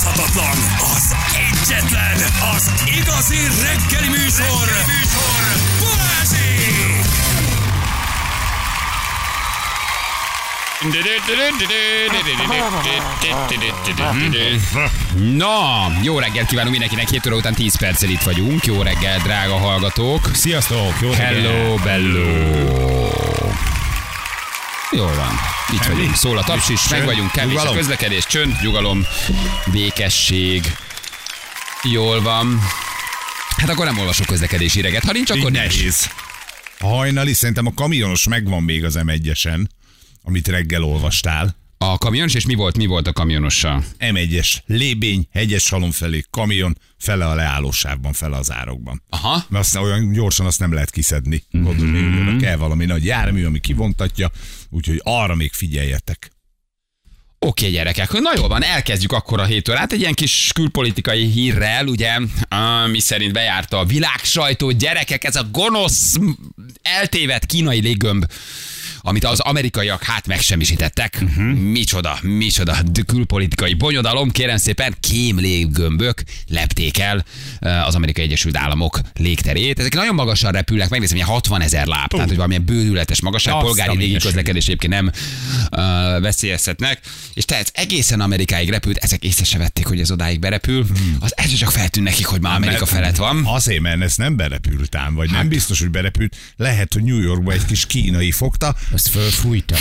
utánozhatatlan, az egyetlen, az igazi reggeli műsor, reggeli műsor Balázsék! Na, jó reggelt kívánunk mindenkinek, 7 óra után 10 perccel itt vagyunk. Jó reggel, drága hallgatók. Sziasztok, jó Hello, bello. Jól van. Itt Semmi? vagyunk. Szól a taps is, meg vagyunk. Kevés a nyugalom. közlekedés, csönd, nyugalom, békesség. Jól van. Hát akkor nem olvasok közlekedési reget. Ha nincs, akkor nincs. nehéz. A hajnali szerintem a kamionos megvan még az M1-esen, amit reggel olvastál. A kamionos, és mi volt, mi volt a kamionossal? M1-es, lébény, hegyes halom felé, kamion, fele a leállósávban, fele az árokban. Aha. Mert azt olyan gyorsan azt nem lehet kiszedni. Gondolom, Mhm. hogy kell valami nagy jármű, ami kivontatja, úgyhogy arra még figyeljetek. Oké, gyerekek, na jól van, elkezdjük akkor a 7 órát. Egy ilyen kis külpolitikai hírrel, ugye, mi szerint bejárta a világ sajtó. Gyerekek, ez a gonosz, eltévedt kínai léggömb, amit az amerikaiak hát megsemmisítettek. Uh-huh. Micsoda, micsoda d- külpolitikai bonyodalom, kérem szépen, kém léggömbök lepték el eh, az Amerikai Egyesült Államok légterét. Ezek nagyon magasan repülnek, megnézem, ilyen 60 ezer láb, tehát hogy valamilyen bőrületes magasság, Azt polgári légiközlekedés egyébként nem uh, veszélyeztetnek, és tehát egészen Amerikáig repült, ezek észre se vették, hogy ez odáig berepül, az ez csak feltűnt nekik, hogy már Amerika Mert- felett van. Azért, mert ez nem berepült ám, vagy nem biztos, hogy berepült. Lehet, hogy New Yorkba egy kis kínai fogta, Azt fölfújta.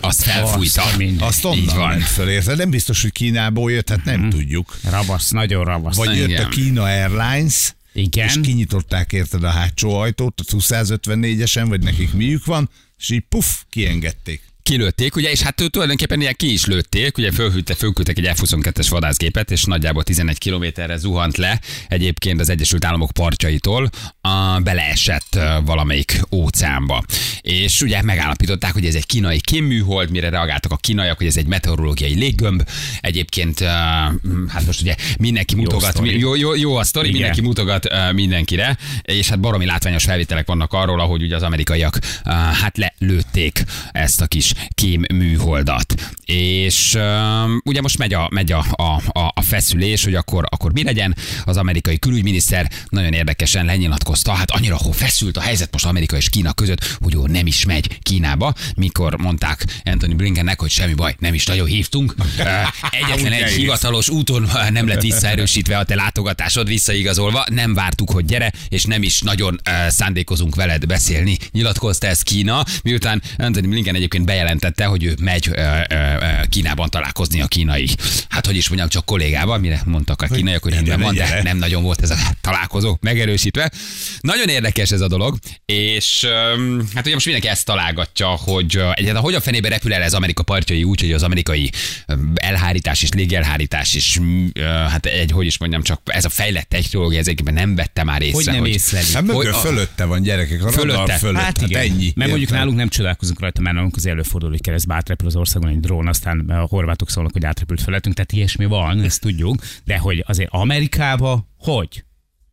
Azt felfújta. Azt minden. azt Így onnan van. ment föl, érted? Nem biztos, hogy Kínából jött, hát nem tudjuk. Ravasz, nagyon ravasz. Vagy jött Igen. a Kína Airlines, Igen. és kinyitották érted a hátsó ajtót, a 254-esen, vagy nekik miük van, és így puff, kiengedték. Kilőtték, ugye, és hát ő tulajdonképpen ilyen ki is lőtték, ugye fölhűlte, fölküldtek egy F-22-es vadászgépet, és nagyjából 11 kilométerre zuhant le egyébként az Egyesült Államok partjaitól, a, beleesett valamelyik óceánba. És ugye megállapították, hogy ez egy kínai kémműhold, mire reagáltak a kínaiak, hogy ez egy meteorológiai léggömb. Egyébként, hát most ugye mindenki mutogat, sztori. jó, jó, jó a sztori, Igen. mindenki mutogat mindenkire, és hát baromi látványos felvételek vannak arról, ahogy ugye az amerikaiak hát lelőtték ezt a kis kém műholdat. És ö, ugye most megy a, megy a, a, a, feszülés, hogy akkor, akkor mi legyen. Az amerikai külügyminiszter nagyon érdekesen lenyilatkozta, hát annyira ho feszült a helyzet most Amerika és Kína között, hogy ő nem is megy Kínába, mikor mondták Anthony Blinkennek, hogy semmi baj, nem is nagyon hívtunk. Egyetlen egy hivatalos úton nem lett visszaerősítve a te látogatásod, visszaigazolva, nem vártuk, hogy gyere, és nem is nagyon szándékozunk veled beszélni. Nyilatkozta ez Kína, miután Anthony Blinken egyébként bejelentette, hogy ő megy Kínában találkozni a kínai, hát hogy is mondjam, csak kollégával, mire mondtak a kínaiak, hogy rendben van, de nem nagyon volt ez a találkozó megerősítve. Nagyon érdekes ez a dolog, és hát ugye most mindenki ezt találgatja, hogy egyáltalán hogyan fenébe repül el ez Amerika partjai úgy, hogy az amerikai elhárítás és légelhárítás és mm, hát egy, hogy is mondjam, csak ez a fejlett technológia ezekben nem vette már észre. Hogy nem észleli. Hát Hogy mögött a- fölötte van gyerekek, a Fölötte. radar fölött, Hát hát, igen, ennyi. mert mondjuk nálunk nem csodálkozunk rajta, mert nálunk az előfordul, hogy keresztbe átrepül az országon egy drón, aztán a horvátok szólnak, hogy átrepült felettünk, tehát ilyesmi van, ezt tudjuk, de hogy azért Amerikába hogy?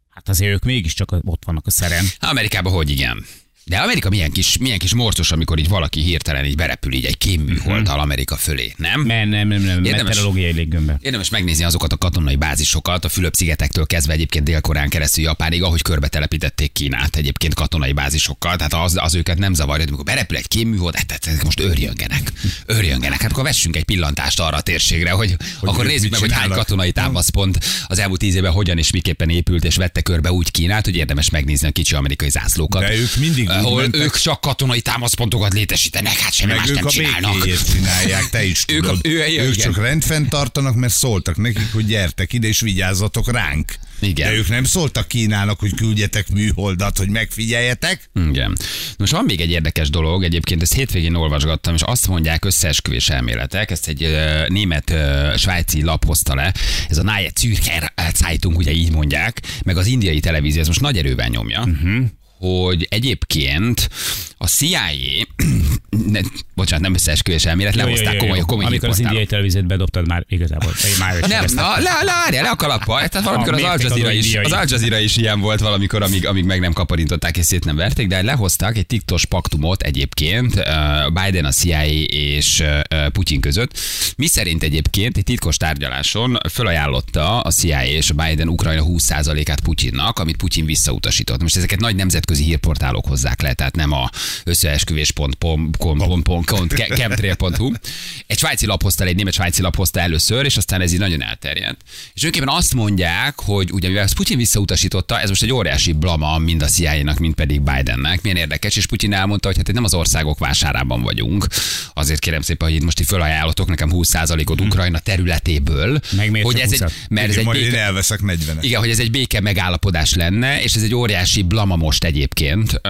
Hát azért ők mégiscsak ott vannak a szerem. Amerikában hogy igen. De Amerika milyen kis, milyen kis morcos, amikor így valaki hirtelen így berepül így egy kémműholddal Amerika fölé, nem? Nem, nem, nem, nem, Érdemes. meteorológiai léggömbbe. Érdemes megnézni azokat a katonai bázisokat, a Fülöp-szigetektől kezdve egyébként Dél-Koreán keresztül Japánig, ahogy körbe telepítették Kínát egyébként katonai bázisokkal. Tehát az, az őket nem zavarja, amikor berepül egy kémműhold, hát hát ezek most őrjöngenek. Őrjöngenek. Hát akkor vessünk egy pillantást arra a térségre, hogy, hogy akkor nézzük meg, hogy hány katonai támaszpont az elmúlt tíz évben hogyan és miképpen épült és vette körbe úgy Kínát, hogy érdemes megnézni a kicsi amerikai zászlókat. De ők mindig ahol mentek- ők csak katonai támaszpontokat létesítenek, hát semmi más ők nem a csinálnak. csinálják, te is Ők a- tudod. ő- ők igen. csak rendfent tartanak, mert szóltak nekik, hogy gyertek ide és vigyázzatok ránk. Igen. De ők nem szóltak Kínának, hogy küldjetek műholdat, hogy megfigyeljetek. Igen. Most van még egy érdekes dolog, egyébként ezt hétvégén olvasgattam, és azt mondják összeesküvés elméletek, ezt egy uh, német uh, svájci lap hozta le, ez a Neue Zürcher Zeitung, ugye így mondják, meg az indiai televízió, ez most nagy erővel nyomja, uh-huh. Hogy egyébként a CIA, ne, bocsánat, nem összeesküvés elmélet, lehozták komoly, komoly Amikor az indiai televíziót bedobtad már igazából. Már Nem, na, le, le, le, le a kalappa. Tehát valamikor az Al Jazeera az is, az Al Jazeera is ilyen volt valamikor, amíg, amíg meg nem kaparintották és szét nem verték, de lehoztak egy tiktos paktumot egyébként Biden, a CIA és Putyin között. Mi szerint egyébként egy titkos tárgyaláson fölajánlotta a CIA és a Biden Ukrajna 20%-át Putyinnak, amit Putyin visszautasított. Most ezeket nagy nemzetközi hírportálok hozzák le, tehát nem a összeesküvés.chemtrail.hu. Egy svájci lap hozta egy német svájci lap hozta először, és aztán ez így nagyon elterjedt. És őképpen azt mondják, hogy ugye mivel ezt Putyin visszautasította, ez most egy óriási blama mind a CIA-nak, mind pedig Bidennek. Milyen érdekes, és Putyin elmondta, hogy hát itt nem az országok vásárában vagyunk. Azért kérem szépen, hogy itt most így fölajánlotok nekem 20%-ot Ukrajna területéből. Meg hogy ez egy, 20-at? mert ez egy majd én béke, elveszek 40 igen, hogy ez egy béke megállapodás lenne, és ez egy óriási blama most egyébként,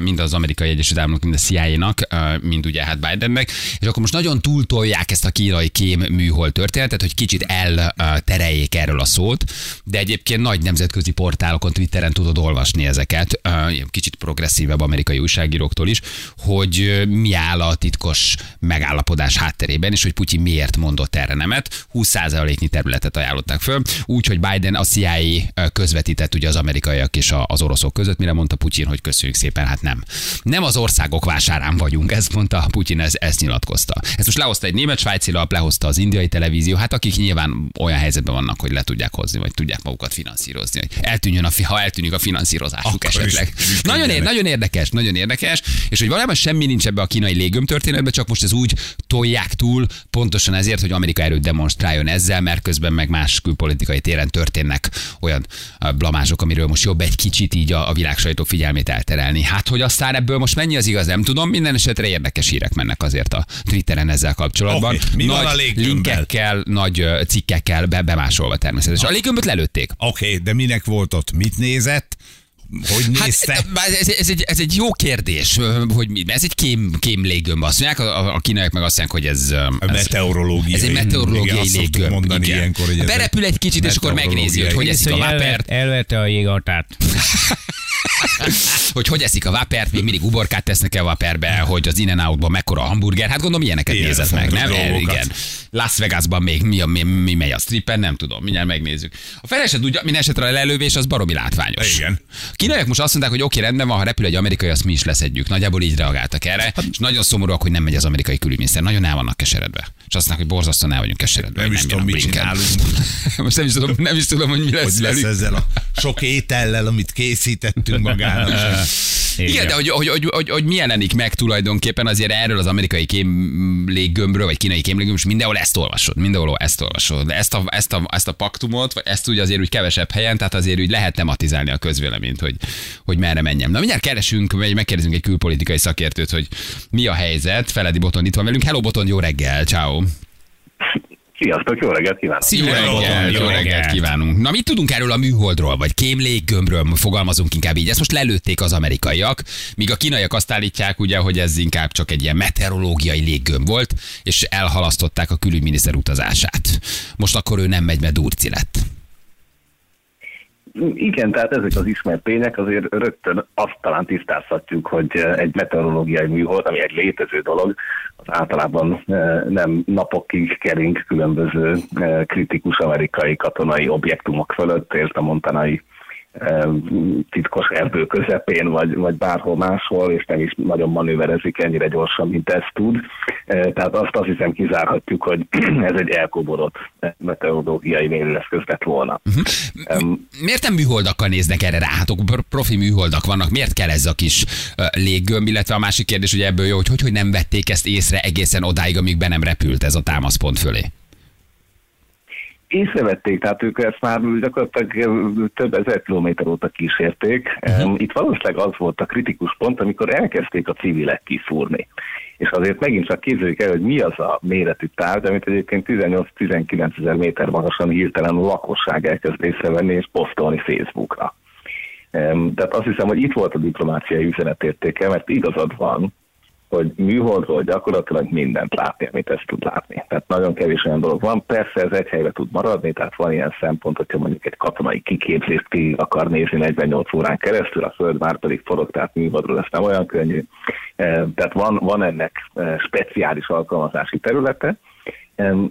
mind az amerikai Egyesült Államok, mind a CIA-nak, mind ugye hát Bidennek, és akkor most nagyon túltolják ezt a kínai kém műhold történetet, hogy kicsit eltereljék erről a szót, de egyébként nagy nemzetközi portálokon, Twitteren tudod olvasni ezeket, kicsit progresszívebb amerikai újságíróktól is, hogy mi áll a titkos megállapodás hátterében, és hogy Putyin miért mondott erre nemet. 20%-nyi területet ajánlották föl, úgy, hogy Biden a CIA közvetített ugye az amerikaiak és az oroszok között, mire mondta Putyin, hogy köszönjük szépen, hát nem. Nem az országok vásárán vagyunk, ezt mondta Putyin, ez, ezt nyilatkozta. Ezt most lehozta egy német svájci lap, lehozta az indiai televízió, hát akik nyilván olyan helyzetben vannak, hogy le tudják hozni, vagy tudják magukat finanszírozni, hogy eltűnjön a, ha eltűnik a finanszírozásuk Akkor esetleg. is Nagyon, ér, nagyon érdekes, nagyon érdekes, és hogy valójában semmi nincs ebbe a kínai légöm történetben, csak most ez úgy tolják túl, pontosan ezért, hogy Amerika erőt demonstráljon ezzel, mert közben meg más külpolitikai téren történnek olyan blamások, amiről most jobb egy kicsit így a, a világ sajtó figyelmét elterelni. Hát, hogy aztán ebből most mennyi az igaz, nem tudom, minden esetre érdekes hírek mennek azért a Twitteren ezzel kapcsolatban. Oké, mi van nagy a léggömbbel? linkekkel, nagy cikkekkel be, bemásolva természetesen. A léggömböt lelőtték. Oké, okay, de minek volt ott? Mit nézett? Hogy nézte? Hát, ez, ez, egy, ez egy jó kérdés, hogy mi, ez egy kém, kém léggömb. Azt mondják, a, a, kínaiak meg azt mondják, hogy ez... ez meteorológiai. ez egy meteorológiai Igen, léggömb. mondani igen. ilyenkor, hogy ez Berepül egy kicsit, és akkor megnézi, hogy hogy eszik a elvert, elverte a jégartát. hogy hogy eszik a vápert, még mindig uborkát tesznek el a váperbe, hogy az in outban mekkora a hamburger. Hát gondolom, ilyeneket Ilyen nézett meg, nem? El, igen. Las Vegasban még mi, a, mi, mi megy a strippen, nem tudom, mindjárt megnézzük. A feleset tudja, minden esetre a lelővés az baromi látványos. Igen. A Kínaiak most azt mondták, hogy oké, rendben van, ha repül egy amerikai, azt mi is leszedjük. Nagyjából így reagáltak erre, és nagyon szomorúak, hogy nem megy az amerikai külügyminiszter. Nagyon el vannak keseredve. És azt mondják, hogy borzasztóan el vagyunk keseredve. Nem is tudom, mit csinálunk. Most nem is tudom, nem is tudom, hogy mi lesz Hogy lesz velük. ezzel a sok étellel, amit készítettünk magának. Igen, de hogy, hogy, hogy, hogy, hogy mi jelenik meg tulajdonképpen azért erről az amerikai kém léggömbről, vagy kínai kémléggömbről, és mindenhol ezt olvasod, mindenhol ezt olvasod. De ezt a, ezt a, ezt a paktumot, vagy ezt ugye azért úgy kevesebb helyen, tehát azért úgy lehet tematizálni a közvéleményt, hogy, hogy merre menjem. Na mindjárt keresünk, vagy megkérdezünk egy külpolitikai szakértőt, hogy mi a helyzet. Feledi Boton itt van velünk. Hello Boton, jó reggel, ciao. Sziasztok, jó reggelt kívánok! Jó Jó reggel, reggelt, jó reggelt. kívánunk. Na mit tudunk erről a műholdról, vagy kémléggömbről, fogalmazunk inkább így. Ezt most lelőtték az amerikaiak, míg a kínaiak azt állítják, ugye, hogy ez inkább csak egy ilyen meteorológiai léggömb volt, és elhalasztották a külügyminiszter utazását. Most akkor ő nem megy, mert durci lett. Igen, tehát ezek az ismert tények, azért rögtön azt talán tisztázhatjuk, hogy egy meteorológiai műhold, ami egy létező dolog, az általában eh, nem napokig kering különböző eh, kritikus amerikai katonai objektumok fölött, ért a montanai eh, titkos erdő közepén, vagy, vagy bárhol máshol, és nem is nagyon manőverezik ennyire gyorsan, mint ezt tud. Eh, Tehát azt azt hiszem kizárhatjuk, hogy ez egy elkoborott meteorológiai mérőeszköz lett volna. Em, Miért nem műholdakkal néznek erre rá? Hát profi műholdak vannak. Miért kell ez a kis léggömb? Illetve a másik kérdés, hogy ebből jó, hogy, hogy hogy nem vették ezt észre egészen odáig, amíg be nem repült ez a támaszpont fölé. Észrevették, tehát ők ezt már gyakorlatilag ö, több ezer kilométer óta kísérték. Uh-huh. Itt valószínűleg az volt a kritikus pont, amikor elkezdték a civilek kiszúrni. És azért megint csak képzeljük el, hogy mi az a méretű tárgy, amit egyébként 18-19 ezer méter magasan hirtelen a lakosság elkezd észrevenni és posztolni Facebookra. Tehát azt hiszem, hogy itt volt a diplomáciai üzenetértéke, mert igazad van, hogy műholdról gyakorlatilag mindent látni, amit ezt tud látni. Tehát nagyon kevés olyan dolog van. Persze ez egy helyre tud maradni, tehát van ilyen szempont, hogyha mondjuk egy katonai kiképzést ki akar nézni 48 órán keresztül, a föld már pedig forog, tehát műholdról ez nem olyan könnyű. Eh, Tehát van, van ennek speciális alkalmazási területe,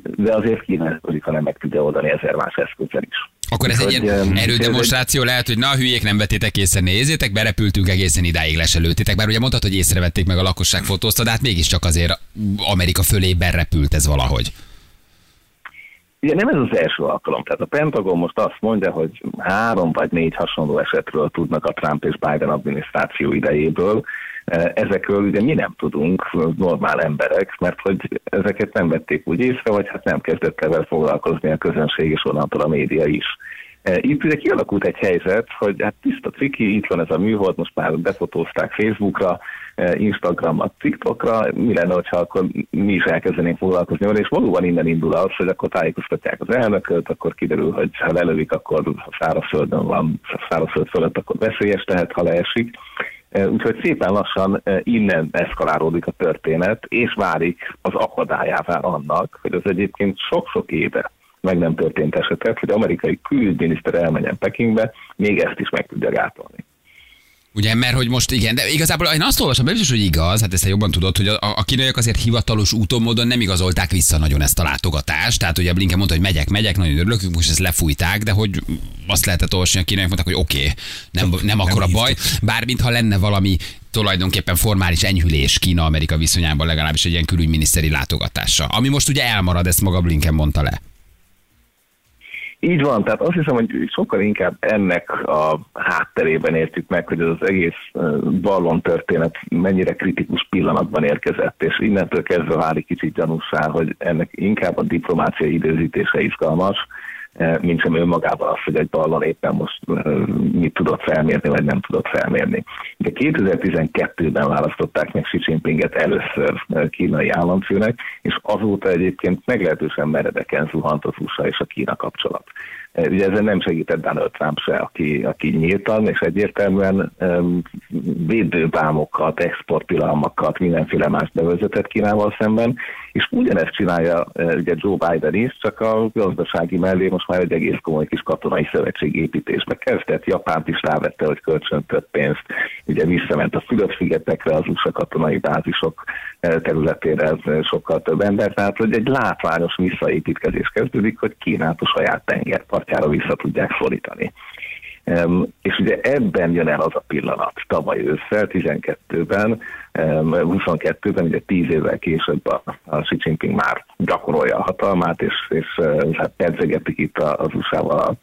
de azért kínálkozik, hanem meg tudja oldani ezer más eszközzel is. Akkor ez egy ilyen em, erődemonstráció lehet, hogy na hülyék nem vettétek észre, nézzétek, berepültünk egészen idáig leselőttétek, bár ugye mondtad, hogy észrevették meg a lakosság fotózta, de hát mégiscsak azért Amerika fölé berepült ez valahogy. Ugye nem ez az első alkalom. Tehát a Pentagon most azt mondja, hogy három vagy négy hasonló esetről tudnak a Trump és Biden adminisztráció idejéből. Ezekről ugye mi nem tudunk, normál emberek, mert hogy ezeket nem vették úgy észre, vagy hát nem kezdett el foglalkozni a közönség, és onnantól a média is. Eh, Itt ugye kialakult egy helyzet, hogy hát tiszta triki, itt van ez a műhold, most már befotózták Facebookra, eh, Instagramra, TikTokra, mi lenne, hogyha akkor mi is elkezdenénk foglalkozni vele, és valóban innen indul az, hogy akkor tájékoztatják az elnököt, akkor kiderül, hogy ha lelövik, akkor ha szárazföldön van, szárazföld fölött, akkor veszélyes tehet, ha leesik. Eh, Úgyhogy szépen lassan eh, innen eszkalálódik a történet, és válik az akadályává annak, hogy az egyébként sok-sok éve meg nem történt esetet, hogy amerikai külügyminiszter elmenjen Pekingbe, még ezt is meg tudja gátolni. Ugye, mert hogy most igen, de igazából én azt olvasom, nem biztos, hogy igaz, hát ezt jobban tudod, hogy a, a kínaiak azért hivatalos úton módon nem igazolták vissza nagyon ezt a látogatást. Tehát ugye Blinken mondta, hogy megyek, megyek, nagyon örülök, most ezt lefújták, de hogy azt lehetett olvasni, a kínaiak mondták, hogy oké, okay, nem, nem akkor a baj, bármint ha lenne valami tulajdonképpen formális enyhülés Kína-Amerika viszonyában legalábbis egy ilyen külügyminiszteri látogatása. Ami most ugye elmarad, ezt maga Blinken mondta le. Így van, tehát azt hiszem, hogy sokkal inkább ennek a hátterében értjük meg, hogy ez az egész ballon történet mennyire kritikus pillanatban érkezett, és innentől kezdve válik kicsit gyanúsá, hogy ennek inkább a diplomáciai időzítése izgalmas, mint sem önmagában az, hogy egy ballon éppen most ö, mit tudott felmérni, vagy nem tudott felmérni. De 2012-ben választották meg Xi Jinpinget először ö, kínai államfőnek, és azóta egyébként meglehetősen meredeken zuhant az USA és a Kína kapcsolat. Ugye ezen nem segített Donald Trump se, aki, aki nyíltan és egyértelműen um, védőbámokat, exporttilalmakat, mindenféle más bevezetett Kínával szemben, és ugyanezt csinálja uh, ugye Joe Biden is, csak a gazdasági mellé most már egy egész komoly kis katonai szövetség építésbe kezdett. Japánt is rávette, hogy kölcsöntött pénzt, ugye visszament a Fülöp-szigetekre, az USA katonai bázisok eh, területére sokkal több ember, tehát hogy egy látványos visszaépítkezés kezdődik, hogy Kínát a saját tengerpartjára vissza tudják szorítani. És ugye ebben jön el az a pillanat tavaly ősszel, 12-ben, um, 22-ben, ugye 10 évvel később a, a Xi Jinping már gyakorolja a hatalmát, és, és uh, hát pedzegetik itt az USA-val a,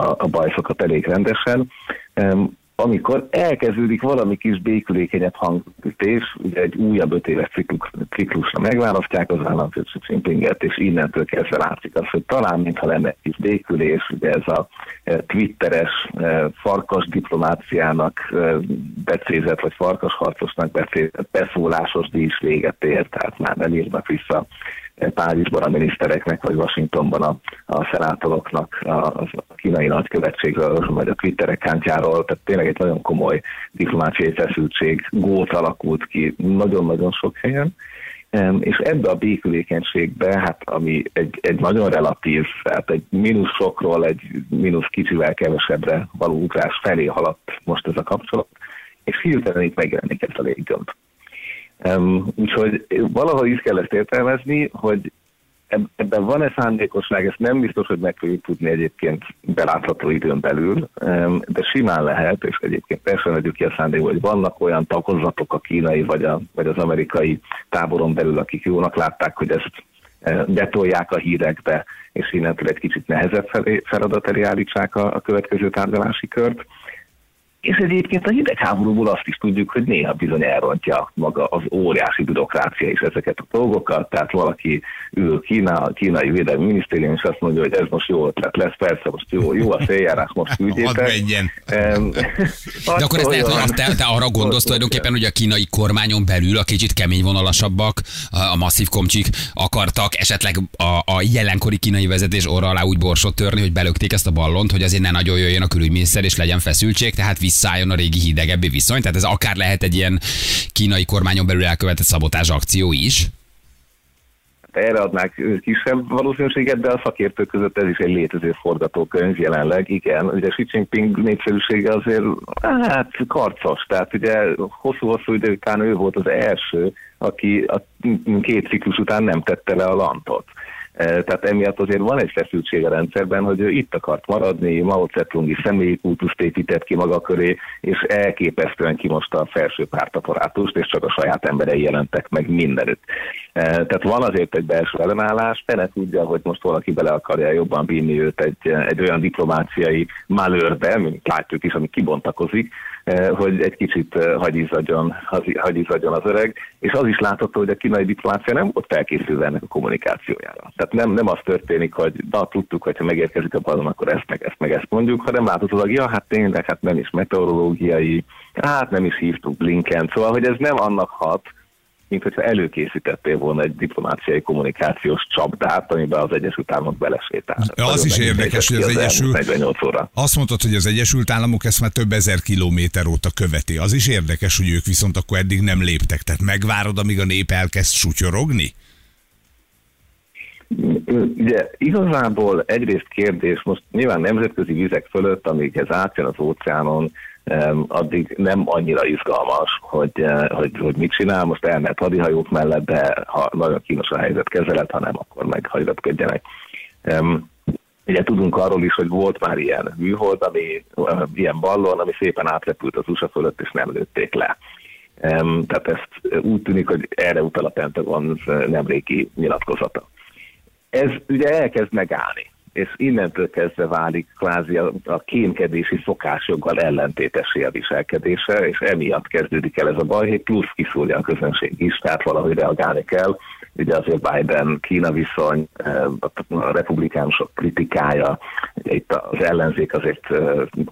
a, a bajszokat elég rendesen. Amikor elkezdődik valami kis békülékenyebb hangütés, ugye egy újabb öt éves ciklus, ciklusra megválasztják az államfőt Xi Jinpinget, és innentől kezdve látszik az, hogy talán mintha lenne egy kis békülés, ugye ez a eh, twitteres eh, farkas diplomáciának eh, becézett, vagy farkas harcosnak becézett beszólásos díj is véget ért, tehát már nem írnak vissza Párizsban a minisztereknek, vagy Washingtonban a, a szenátoroknak a, a kínai nagykövetségről, vagy a Twitter accountjáról, tehát tényleg egy nagyon komoly diplomáciai feszültség, gót alakult ki nagyon-nagyon sok helyen, és ebbe a békülékenységbe, hát ami egy, egy nagyon relatív, tehát egy mínusz sokról egy mínusz kicsivel kevesebbre való ugrás felé haladt most ez a kapcsolat, és hirtelen itt megjelenik ez a léggömb. Um, úgyhogy valahol is kell ezt értelmezni, hogy eb- ebben van-e szándékosság, ezt nem biztos, hogy meg fogjuk tudni egyébként belátható időn belül, de simán lehet, és egyébként persze vegyük ki a szándékot, hogy vannak olyan tagozatok a kínai vagy, a, vagy az amerikai táboron belül, akik jónak látták, hogy ezt betolják a hírekbe, és innentől egy kicsit nehezebb feladat elé állítsák a, a következő tárgyalási kört. És egyébként a hidegháborúból azt is tudjuk, hogy néha bizony elrontja maga az óriási bürokrácia is ezeket a dolgokat, tehát valaki ül Kína, a kínai védelmi minisztérium, és azt mondja, hogy ez most jó ötlet lesz, persze most jó, jó a széljárás, most Hadd küldjétek. De akkor ez lehet, hogy azt te, te arra gondolsz tulajdonképpen, hogy a kínai kormányon belül a kicsit kemény vonalasabbak, a, a masszív komcsik akartak esetleg a, a jelenkori kínai vezetés orra alá úgy borsot törni, hogy belökték ezt a ballont, hogy azért ne nagyon jöjjön a külügyminiszter és legyen feszültség, tehát visszaálljon a régi hidegebbi viszony? Tehát ez akár lehet egy ilyen kínai kormányon belül elkövetett szabotás akció is? erre adnák kisebb valószínűséget, de a szakértők között ez is egy létező forgatókönyv jelenleg. Igen, ugye Xi Jinping népszerűsége azért hát karcos, tehát ugye hosszú-hosszú idő után ő volt az első, aki a két ciklus után nem tette le a lantot. Tehát emiatt azért van egy feszültség a rendszerben, hogy ő itt akart maradni, Mao Zedongi személyi kultuszt épített ki maga köré, és elképesztően kimosta a felső pártaparátust, és csak a saját emberei jelentek meg mindenütt. Tehát van azért egy belső ellenállás, fene tudja, hogy most valaki bele akarja jobban vinni őt egy, egy olyan diplomáciai malőrbe, mint látjuk is, ami kibontakozik, hogy egy kicsit hagyizadjon, hagyizadjon az öreg, és az is látható, hogy a kínai diplomácia nem volt felkészülve ennek a kommunikációjára. Tehát nem, nem az történik, hogy na, tudtuk, hogyha megérkezik a ballon, akkor ezt meg ezt meg ezt mondjuk, hanem láthatólag, ja, hát tényleg, hát nem is meteorológiai, hát nem is hívtuk Blinken, szóval, hogy ez nem annak hat, mint hogyha előkészítettél volna egy diplomáciai kommunikációs csapdát, amiben az Egyesült Államok belesétál. Az is érdekes, hogy az, az Egyesült... 48 óra. Azt mondtad, hogy az Egyesült Államok ezt már több ezer kilométer óta követi. Az is érdekes, hogy ők viszont akkor eddig nem léptek. Tehát megvárod, amíg a nép elkezd sutyorogni? Ugye igazából egyrészt kérdés, most nyilván nemzetközi vizek fölött, amíg ez átjön az óceánon, addig nem annyira izgalmas, hogy, eh, hogy, hogy mit csinál. Most elmehet hadihajók mellett, de ha nagyon kínos a helyzet kezelet, ha nem, akkor meg hagyatködjenek. Ugye tudunk arról is, hogy volt már ilyen műhold, ami, eh, ilyen ballon, ami szépen átrepült az USA fölött, és nem lőtték le. Tehát ezt úgy tűnik, hogy erre utal a Pentagon nemrégi nyilatkozata. Ez ugye elkezd megállni és innentől kezdve válik kvázi a, a kémkedési szokásjoggal ellentétesé a viselkedése, és emiatt kezdődik el ez a baj, hogy plusz kiszúrja a közönség is, tehát valahogy reagálni kell. Ugye azért Biden-Kína viszony, eh, a republikánusok kritikája, ugye itt az ellenzék azért eh,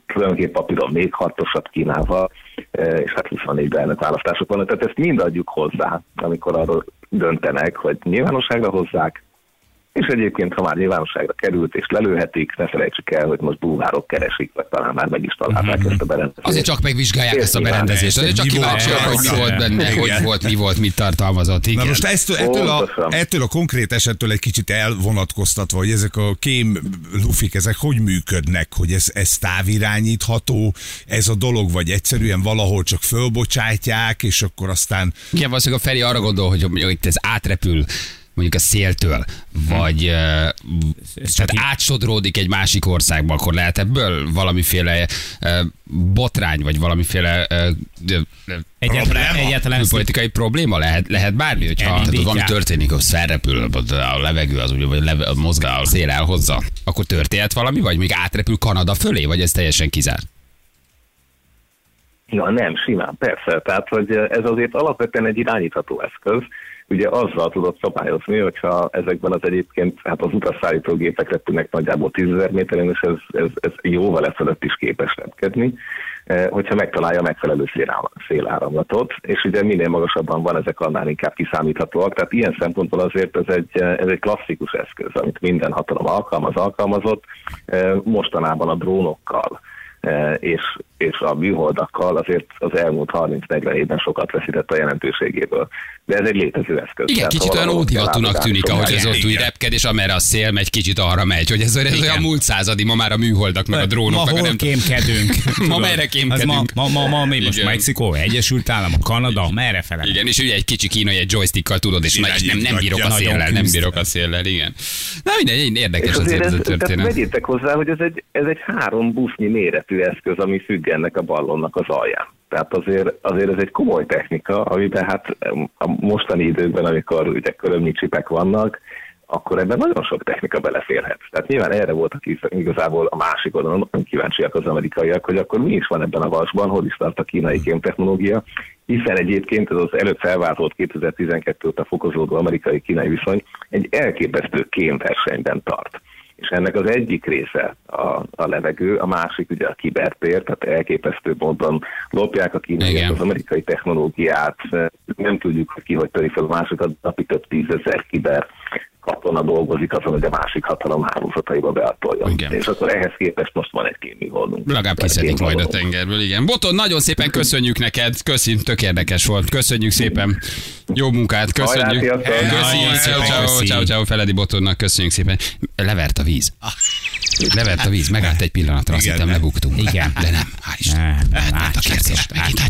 tulajdonképpen papíron még harcosabb Kínával, eh, és hát 24-ben elnök választások vannak, tehát ezt mind adjuk hozzá, amikor arról döntenek, hogy nyilvánosságra hozzák, és egyébként, ha már nyilvánosságra került és lelőhetik, ne felejtsük el, hogy most búvárok keresik, vagy talán már meg is találták mm-hmm. ezt a berendezést. Azért csak megvizsgálják ezt a berendezést, azért csak kíváncsiak, hogy mi volt benne, hogy volt, mi volt, mit tartalmazott. Igen. Na most ezt, ettől, a, ettől a konkrét esettől egy kicsit elvonatkoztatva, hogy ezek a kém lufik, ezek hogy működnek, hogy ez, ez távirányítható, ez a dolog, vagy egyszerűen valahol csak fölbocsátják, és akkor aztán... Igen, valószínűleg a Feri arra gondol, hogy itt ez átrepül mondjuk a széltől, vagy uh, tehát átsodródik egy másik országba, akkor lehet ebből valamiféle botrány, vagy valamiféle egyetlen, egyetlen politikai probléma? Lehet, lehet bármi, hogyha tehát valami történik, hogy felrepül a levegő, az, vagy leve, a mozgál, a szél elhozza, akkor történhet valami, vagy még átrepül Kanada fölé, vagy ez teljesen kizárt? Ja, nem, simán, persze. Tehát, hogy ez azért alapvetően egy irányítható eszköz, ugye azzal tudott szabályozni, hogyha ezekben az egyébként, hát az utasszállító gépek repülnek nagyjából 10 ezer méteren, és ez, ez, ez jóval e fölött is képes repkedni, eh, hogyha megtalálja megfelelő széláramlatot, és ugye minél magasabban van, ezek annál inkább kiszámíthatóak, tehát ilyen szempontból azért ez egy, ez egy klasszikus eszköz, amit minden hatalom alkalmaz, alkalmazott, eh, mostanában a drónokkal. E, és, és a műholdakkal azért az elmúlt 30-40 évben sokat veszített a jelentőségéből. De ez egy létező eszköz. Igen, Tehát, kicsit olyan ódivatúnak tűnik, ahogy ez ott úgy repked, és amerre a szél megy, kicsit arra megy, hogy ez, ez olyan múlt századi, ma már a műholdak, meg a drónok. Ma meg hol nem kémkedünk? ma merre kémkedünk? Ma, ma, ma, ma, mi most Mexikó, Egyesült Államok, Kanada, merre fele? Igen, és ugye egy kicsi kínai egy joystickkal tudod, és meg nem, nem bírok a széllel, nem bírok a széllel, igen. Na mindegy, érdekes azért ez a történet. Vegyétek hozzá, hogy ez egy, ez egy három busznyi méretű eszköz, ami függ ennek a ballonnak az alján. Tehát azért, azért ez egy komoly technika, amiben hát a mostani időkben, amikor ugye körömnyi csipek vannak, akkor ebben nagyon sok technika beleférhet. Tehát nyilván erre voltak igazából a másik oldalon kíváncsiak az amerikaiak, hogy akkor mi is van ebben a vasban, hol is tart a kínai kémtechnológia, hiszen egyébként ez az előbb felváltott 2012 óta fokozódó amerikai-kínai viszony egy elképesztő kémversenyben tart és ennek az egyik része a, a levegő, a másik ugye a kibertér, tehát elképesztő módon lopják a kínaiak az amerikai technológiát, nem tudjuk, ki hogy töri fel a másokat, napi több tízezer kiber katona dolgozik azon, hogy a másik hatalom hálózataiba beatoljon. Igen. És akkor ehhez képest most van egy kéműholdunk. Legalább kiszedik majd a tengerből, igen. Boton, nagyon szépen köszönjük neked, köszi, tök érdekes volt. Köszönjük szépen. Jó munkát, köszönjük. Köszönjük ciao, ciao, ciao, Feledi Botonnak, köszönjük szépen. Levert a víz. Levert a víz, megállt egy pillanatra, azt hittem lebuktunk. Igen. De nem, hál' Isten. Átment a kérdés, megint.